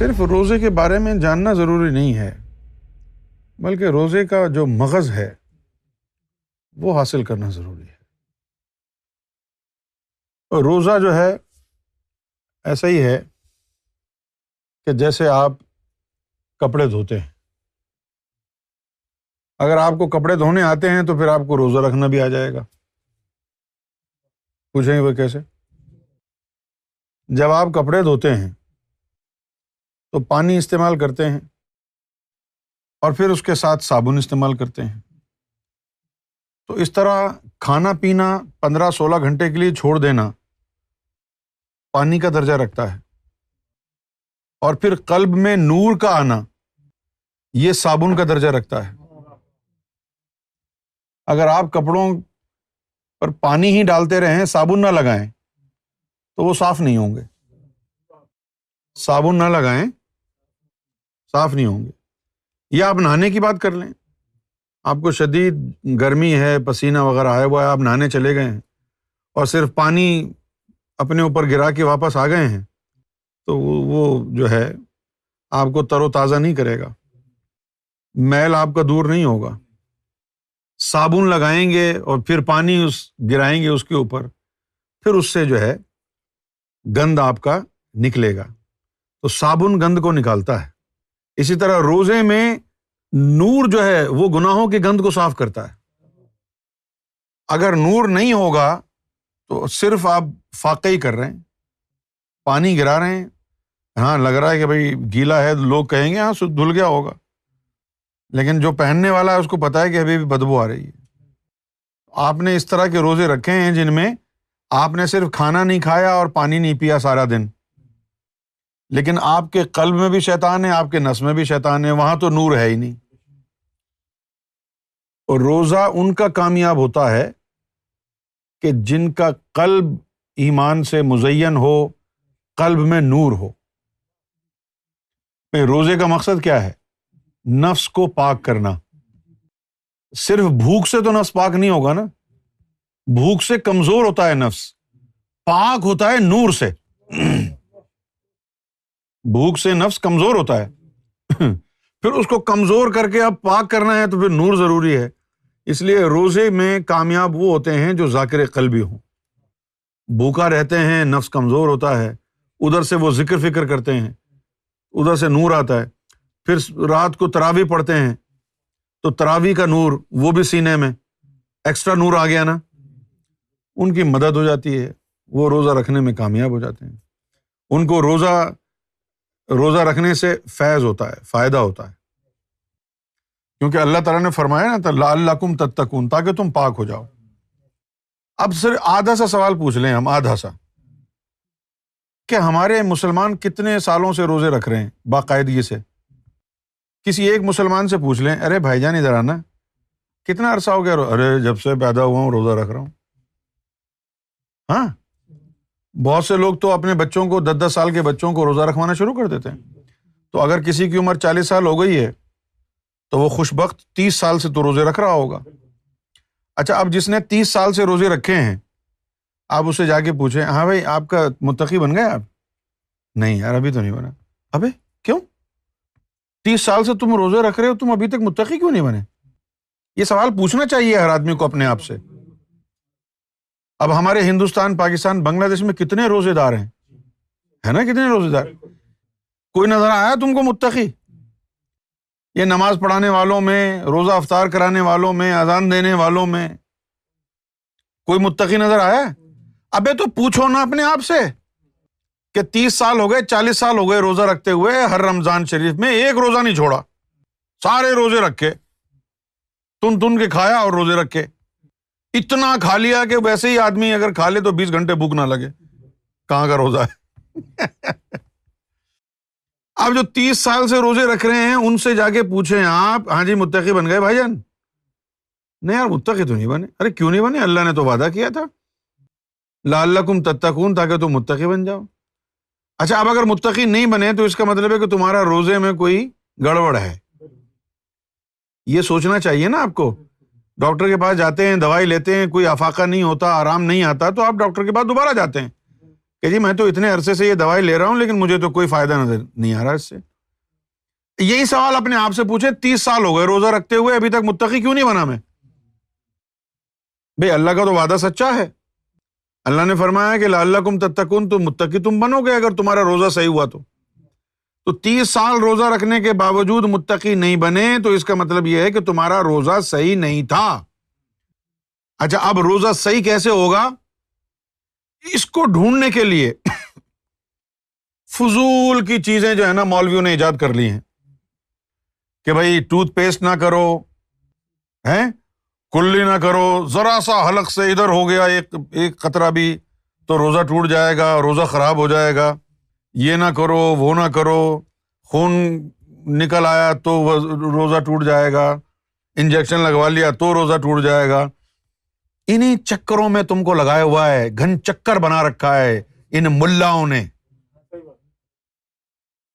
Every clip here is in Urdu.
صرف روزے کے بارے میں جاننا ضروری نہیں ہے، بلکہ روزے کا جو مغز ہے، وہ حاصل کرنا ضروری ہے۔ اور روزہ جو ہے، ایسا ہی ہے کہ جیسے آپ کپڑے دھوتے ہیں۔ اگر آپ کو کپڑے دھونے آتے ہیں تو پھر آپ کو روزہ رکھنا بھی آ جائے گا۔ پوچھیں وہ کیسے؟ جب آپ کپڑے دھوتے ہیں تو پانی استعمال کرتے ہیں اور پھر اس کے ساتھ صابن استعمال کرتے ہیں۔ تو اس طرح کھانا پینا پندرہ سولہ گھنٹے کے لیے چھوڑ دینا پانی کا درجہ رکھتا ہے۔ اور پھر قلب میں نور کا آنا یہ صابن کا درجہ رکھتا ہے۔ اگر آپ کپڑوں پر پانی ہی ڈالتے رہیں، صابن نہ لگائیں، تو وہ صاف نہیں ہوں گے۔ صابن نہ لگائیں صاف نہیں ہوں گے۔ یا آپ نہانے کی بات کر لیں۔ آپ کو شدید گرمی ہے، پسینہ وغیرہ آیا ہوا ہے آپ نہانے چلے گئے ہیں۔ اور صرف پانی اپنے اوپر گرا کے واپس آ گئے ہیں، تو وہ جو ہے، آپ کو تر و تازہ نہیں کرے گا۔ میل آپ کا دور نہیں ہوگا۔ صابن لگائیں گے اور پھر پانی اس، گرائیں گے اس کے اوپر۔ پھر اس سے جو ہے، گند آپ کا نکلے گا۔ تو صابن گند کو نکالتا ہے۔ اسی طرح روزے میں نور جو ہے وہ گناہوں کے گند کو صاف کرتا ہے۔ اگر نور نہیں ہوگا تو صرف آپ فاقے ہی کر رہے ہیں۔ پانی گرا رہے ہیں۔ ہاں لگ رہا ہے کہ بھائی گیلا ہے لوگ کہیں گے ہاں دھل گیا ہوگا۔ لیکن جو پہننے والا ہے، اس کو پتا ہے کہ ابھی بھی بدبو آ رہی ہے۔ آپ نے اس طرح کے روزے رکھے ہیں جن میں آپ نے صرف کھانا نہیں کھایا اور پانی نہیں پیا سارا دن۔ لیکن آپ کے قلب میں بھی شیطان ہے، آپ کے نس میں بھی شیطان ہے، وہاں تو نور ہے ہی نہیں۔ اور روزہ ان کا کامیاب ہوتا ہے کہ جن کا قلب ایمان سے مزین ہو، قلب میں نور ہو۔ روزے کا مقصد کیا ہے؟ نفس کو پاک کرنا۔ صرف بھوک سے تو نفس پاک نہیں ہوگا نا؟ بھوک سے کمزور ہوتا ہے نفس، پاک ہوتا ہے نور سے۔ بھوک سے نفس کمزور ہوتا ہے۔ پھر اس کو کمزور کر کے اب پاک کرنا ہے تو پھر نور ضروری ہے۔ اس لیے روزے میں کامیاب وہ ہوتے ہیں جو ذاکر قلبی ہوں۔ بھوکا رہتے ہیں، نفس کمزور ہوتا ہے۔ ادھر سے وہ ذکر فکر کرتے ہیں۔ ادھر سے نور آتا ہے۔ پھر رات کو تراوی پڑھتے ہیں۔ تو تراوی کا نور وہ بھی سینے میں۔ ایکسٹرا نور آ گیا نا۔ ان کی مدد ہو جاتی ہے۔ وہ روزہ رکھنے میں کامیاب ہو جاتے ہیں۔ ان کو روزہ روزہ رکھنے سے فیض ہوتا ہے، فائدہ ہوتا ہے۔ کیونکہ اللہ تعالیٰ نے فرمایا نا لا اللہ کم تتکون تاکہ تم پاک ہو جاؤ۔ اب صرف آدھا سا سوال پوچھ لیں ہم، آدھا سا۔ کہ ہمارے مسلمان کتنے سالوں سے روزے رکھ رہے ہیں باقاعدگی سے؟ کسی ایک مسلمان سے پوچھ لیں، ارے بھائی جان، ادھر آنا۔ کتنا عرصہ ہو گیا؟ ارے جب سے پیدا ہوا ہوں، روزہ رکھ رہا ہوں۔ ہاں؟ بہت سے لوگ تو اپنے بچوں کو دس دس سال کے بچوں کو روزہ رکھوانا شروع کر دیتے ہیں۔ تو اگر کسی کی عمر چالیس سال ہو گئی ہے، تو وہ خوش بخت تیس سال سے تو روزے رکھ رہا ہوگا۔ اچھا اب جس نے تیس سال سے روزے رکھے ہیں، آپ اسے جا کے پوچھیں ہاں بھائی، آپ کا متقی بن گئے آپ؟ نہیں یار، ابھی تو نہیں بنا۔ ابھی کیوں؟ تیس سال سے تم روزے رکھ رہے ہو، تم ابھی تک متقی کیوں نہیں بنے؟ یہ سوال پوچھنا چاہیے ہر آدمی کو اپنے آپ سے۔ اب ہمارے ہندوستان، پاکستان، بنگلہ دیش میں کتنے روزے دار ہیں؟ ہے نا کتنے روزے دار؟ کوئی نظر آیا تم کو متقی؟ یہ نماز پڑھانے والوں میں، روزہ افطار کرانے والوں میں، اذان دینے والوں میں کوئی متقی نظر آیا؟ ابے تو پوچھو نا اپنے آپ سے کہ تیس سال ہو گئے، چالیس سال ہو گئے روزہ رکھتے ہوئے ہر رمضان شریف میں ایک روزہ نہیں چھوڑا، سارے روزے رکھے، تن تن کے کھایا اور روزے رکھے۔ اتنا کھا لیا کہ ویسے ہی آدمی اگر کھا لے تو بیس گھنٹے بھوک نہ لگے۔ کہاں کا روزہ ہے؟ اب جو تیس سال سے روزے رکھ رہے ہیں، ان سے جا کے پوچھے آپ ہاں جی متقی بن گئے بھائی جان؟ نہیں یار، متقی تو نہیں بنے۔ ارے کیوں نہیں بنے؟ اللہ نے تو وعدہ کیا تھا۔ لال کم تتکون تاکہ تم متقی بن جاؤ۔ اچھا اب اگر متقی نہیں بنے تو اس کا مطلب ہے کہ تمہارا روزے میں کوئی گڑبڑ ہے۔ یہ سوچنا چاہیے نا آپ کو۔ ڈاکٹر کے پاس جاتے ہیں، دوائی لیتے ہیں، کوئی افاقہ نہیں ہوتا، آرام نہیں آتا، تو آپ ڈاکٹر کے پاس دوبارہ جاتے ہیں۔ کہ جی میں تو اتنے عرصے سے یہ دوائی لے رہا ہوں، لیکن مجھے تو کوئی فائدہ نظر نہیں آ رہا اس سے۔ یہی سوال اپنے آپ سے پوچھے تیس سال ہو گئے روزہ رکھتے ہوئے ابھی تک متقی کیوں نہیں بنا میں؟ بھائی اللہ کا تو وعدہ سچا ہے۔ اللہ نے فرمایا کہ اللہ کم تتکن تو متقی تم بنو گے اگر تمہارا روزہ صحیح ہوا تو۔ تو تیس سال روزہ رکھنے کے باوجود متقی نہیں بنے، تو اس کا مطلب یہ ہے کہ تمہارا روزہ صحیح نہیں تھا۔ اچھا اب روزہ صحیح کیسے ہوگا؟ اس کو ڈھونڈنے کے لیے فضول کی چیزیں جو ہے نا، مولویوں نے ایجاد کر لی ہیں۔ کہ بھائی، ٹوتھ پیسٹ نہ کرو ہے کلی نہ کرو، ذرا سا حلق سے ادھر ہو گیا، ایک ایک خطرہ بھی تو روزہ ٹوٹ جائے گا، روزہ خراب ہو جائے گا۔ یہ نہ کرو، وہ نہ کرو، خون نکل آیا تو روزہ ٹوٹ جائے گا، انجیکشن لگوا لیا تو روزہ ٹوٹ جائے گا۔ انہیں چکروں میں تم کو لگایا ہوا ہے، گھن چکر بنا رکھا ہے ان ملاؤں نے۔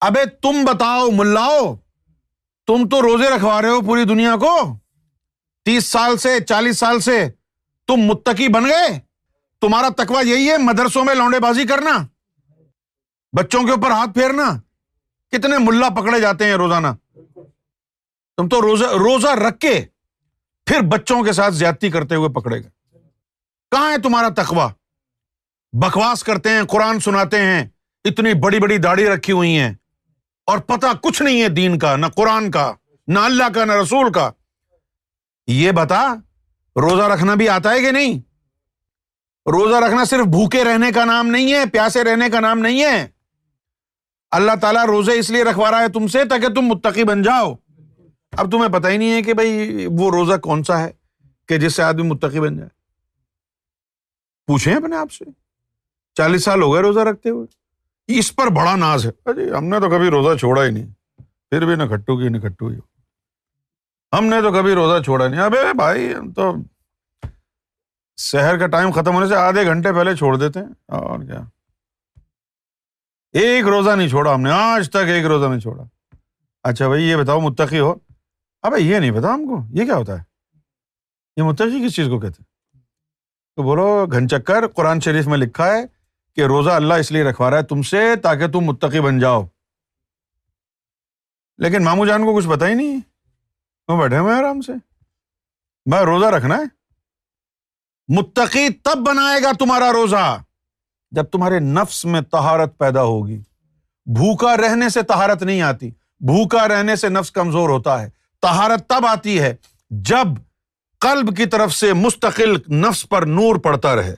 ابے تم بتاؤ، ملاؤ، تم تو روزے رکھوا رہے ہو پوری دنیا کو۔ تیس سال سے، چالیس سال سے تم متقی بن گئے۔ تمہارا تکوا یہی ہے، مدرسوں میں لونڈے بازی کرنا۔ بچوں کے اوپر ہاتھ پھیرنا۔ کتنے ملا پکڑے جاتے ہیں روزانہ۔ تم تو روزہ روزہ رکھ کے پھر بچوں کے ساتھ زیادتی کرتے ہوئے پکڑے گئے۔ کہاں ہے تمہارا تخوا بکواس کرتے ہیں، قرآن سناتے ہیں، اتنی بڑی بڑی داڑھی رکھی ہوئی ہیں۔ اور پتا کچھ نہیں ہے دین کا، نہ قرآن کا، نہ اللہ کا، نہ رسول کا۔ یہ بتا، روزہ رکھنا بھی آتا ہے کہ نہیں؟ روزہ رکھنا صرف بھوکے رہنے کا نام نہیں ہے، پیاسے رہنے کا نام نہیں ہے۔ اللہ تعالیٰ روزے اس لیے رکھوا رہا ہے تم سے تاکہ تم متقی بن جاؤ۔ اب تمہیں پتا ہی نہیں ہے کہ بھائی وہ روزہ کون سا ہے کہ جس سے آدمی متقی بن جائے۔ پوچھے اپنے آپ سے۔ چالیس سال ہو گئے روزہ رکھتے ہوئے۔ اس پر بڑا ناز ہے۔ جی ہم نے تو کبھی روزہ چھوڑا ہی نہیں۔ پھر بھی نہ کھٹو کی نہ کھٹو ہی ہم نے تو کبھی روزہ چھوڑا نہیں۔ ابے بھائی، ہم تو شہر کا ٹائم ختم ہونے سے آدھے گھنٹے پہلے چھوڑ دیتے ہیں۔ اور کیا؟ ایک روزہ نہیں چھوڑا ہم نے، آج تک ایک روزہ نہیں چھوڑا۔ اچھا بھائی، یہ بتاؤ، متقی ہو؟ ابھی یہ نہیں بتا ہم کو، یہ کیا ہوتا ہے؟ یہ متقی کس چیز کو کہتے تو بولو، گھن چکر، قرآن شریف میں لکھا ہے کہ روزہ اللہ اس لیے رکھوا رہا ہے تم سے تاکہ تم متقی بن جاؤ۔ لیکن مامو جان کو کچھ پتا ہی نہیں وہ بیٹھے ہوئے آرام سے؟ میں روزہ رکھنا ہے۔ متقی تب بنائے گا تمہارا روزہ۔ جب تمہارے نفس میں تہارت پیدا ہوگی۔ بھوکا رہنے سے تہارت نہیں آتی۔ بھوکا رہنے سے نفس کمزور ہوتا ہے۔ تہارت تب آتی ہے جب قلب کی طرف سے مستقل نفس پر نور پڑتا رہے۔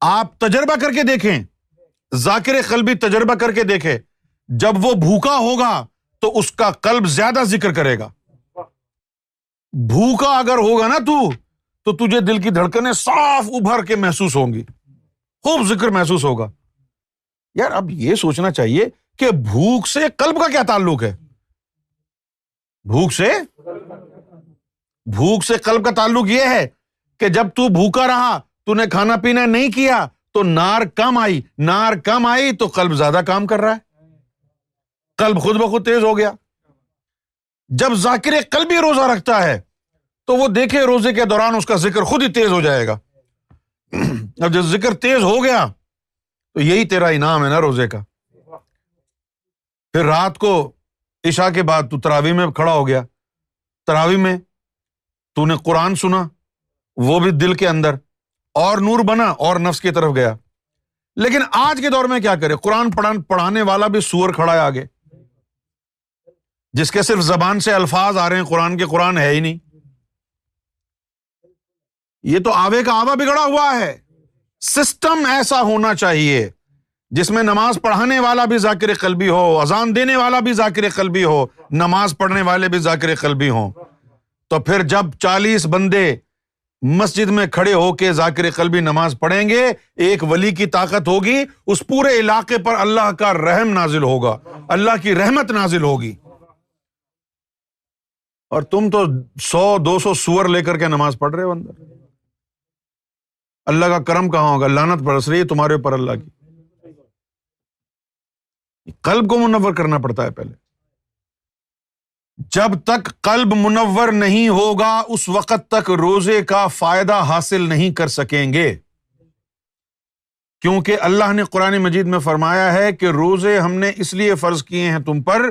آپ تجربہ کر کے دیکھیں۔ ذاکر قلبی تجربہ کر کے دیکھے جب وہ بھوکا ہوگا تو اس کا قلب زیادہ ذکر کرے گا۔ بھوکا اگر ہوگا نا تو تو تجھے دل کی دھڑکنیں صاف ابھر کے محسوس ہوں گی۔ خوب ذکر محسوس ہوگا۔ یار، اب یہ سوچنا چاہیے کہ بھوک سے کلب کا کیا تعلق ہے؟ بھوک سے؟ بھوک سے کلب کا تعلق یہ ہے کہ جب تو بھوکا رہا تو نے کھانا پینا نہیں کیا، تو نار کم آئی۔ نار کم آئی تو کلب زیادہ کام کر رہا ہے۔ کلب خود بخود تیز ہو گیا۔ جب ذاکر کلب ہی روزہ رکھتا ہے، تو وہ دیکھے روزے کے دوران اس کا ذکر خود ہی تیز ہو جائے گا۔ اب جب ذکر تیز ہو گیا تو یہی تیرا انعام ہے نا روزے کا۔ پھر رات کو عشا کے بعد تو تراوی میں کھڑا ہو گیا۔ تراوی میں تو نے قرآن سنا، وہ بھی دل کے اندر اور نور بنا اور نفس کی طرف گیا۔ لیکن آج کے دور میں کیا کرے؟ قرآن پڑھانے والا بھی سور کھڑا ہے آگے۔ جس کے صرف زبان سے الفاظ آ رہے ہیں، قرآن کے قرآن ہے ہی نہیں۔ یہ تو آوے کا آوا بگڑا ہوا ہے۔ سسٹم ایسا ہونا چاہیے جس میں نماز پڑھانے والا بھی ذاکر قلبی ہو، اذان دینے والا بھی ذاکر قلبی ہو، نماز پڑھنے والے بھی ذاکر قلبی ہو تو پھر جب چالیس بندے مسجد میں کھڑے ہو کے ذاکر قلبی نماز پڑھیں گے، ایک ولی کی طاقت ہوگی، اس پورے علاقے پر اللہ کا رحم نازل ہوگا۔ اللہ کی رحمت نازل ہوگی۔ اور تم تو سو، دو سو سور لے کر کے نماز پڑھ رہے ہو اندر۔ اللہ کا کرم کہاں ہوگا؟ لانت برس رہی ہے تمہارے اوپر اللہ کی۔ قلب کو منور کرنا پڑتا ہے پہلے۔ جب تک قلب منور نہیں ہوگا، اس وقت تک روزے کا فائدہ حاصل نہیں کر سکیں گے۔ کیونکہ اللہ نے قرآن مجید میں فرمایا ہے کہ روزے ہم نے اس لیے فرض کیے ہیں تم پر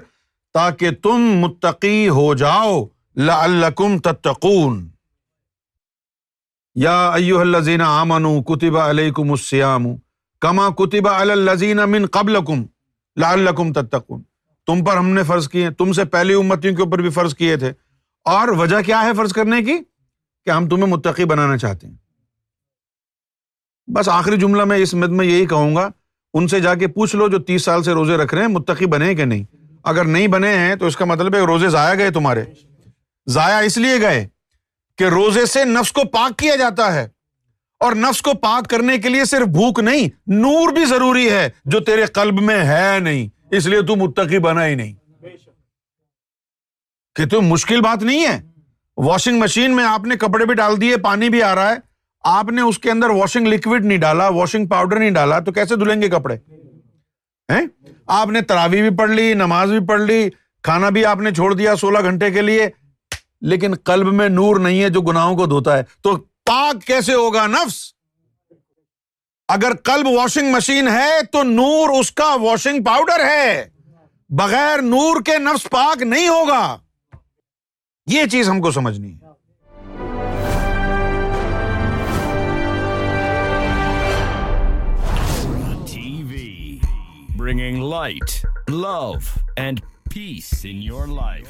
تاکہ تم متقی ہو جاؤ۔ لعلکم تتقون۔ یا ایوہ الذین آمنوا کتب علیکم السیام کما کتب علی الذین من قبلکم لعلکم تتقون۔ تم پر ہم نے فرض کیے تم سے پہلی امتیوں کے اوپر بھی فرض کیے تھے۔ اور وجہ کیا ہے فرض کرنے کی؟ کہ ہم تمہیں متقی بنانا چاہتے ہیں۔ بس آخری جملہ میں اس مد میں یہی کہوں گا، ان سے جا کے پوچھ لو جو تیس سال سے روزے رکھ رہے ہیں، متقی بنے کہ نہیں۔ اگر نہیں بنے ہیں تو اس کا مطلب ہے روزے ضائع گئے تمہارے۔ ضائع اس لیے گئے کہ روزے سے نفس کو پاک کیا جاتا ہے۔ اور نفس کو پاک کرنے کے لیے صرف بھوک نہیں، نور بھی ضروری ہے جو تیرے قلب میں ہے نہیں۔ اس لیے تو متقی بنا ہی نہیں۔ کہ تم مشکل بات نہیں ہے۔ واشنگ مشین میں آپ نے کپڑے بھی ڈال دیے، پانی بھی آ رہا ہے۔ آپ نے اس کے اندر واشنگ لکوڈ نہیں ڈالا، واشنگ پاؤڈر نہیں ڈالا، تو کیسے دھلیں گے کپڑے؟ آپ نے تراوی بھی پڑھ لی، نماز بھی پڑھ لی، کھانا بھی آپ نے چھوڑ دیا سولہ گھنٹے کے لیے۔ لیکن قلب میں نور نہیں ہے جو گناہوں کو دھوتا ہے۔ تو پاک کیسے ہوگا نفس؟ اگر قلب واشنگ مشین ہے تو نور اس کا واشنگ پاؤڈر ہے۔ بغیر نور کے نفس پاک نہیں ہوگا۔ یہ چیز ہم کو سمجھنی ہے۔ Bringing light love and peace in your life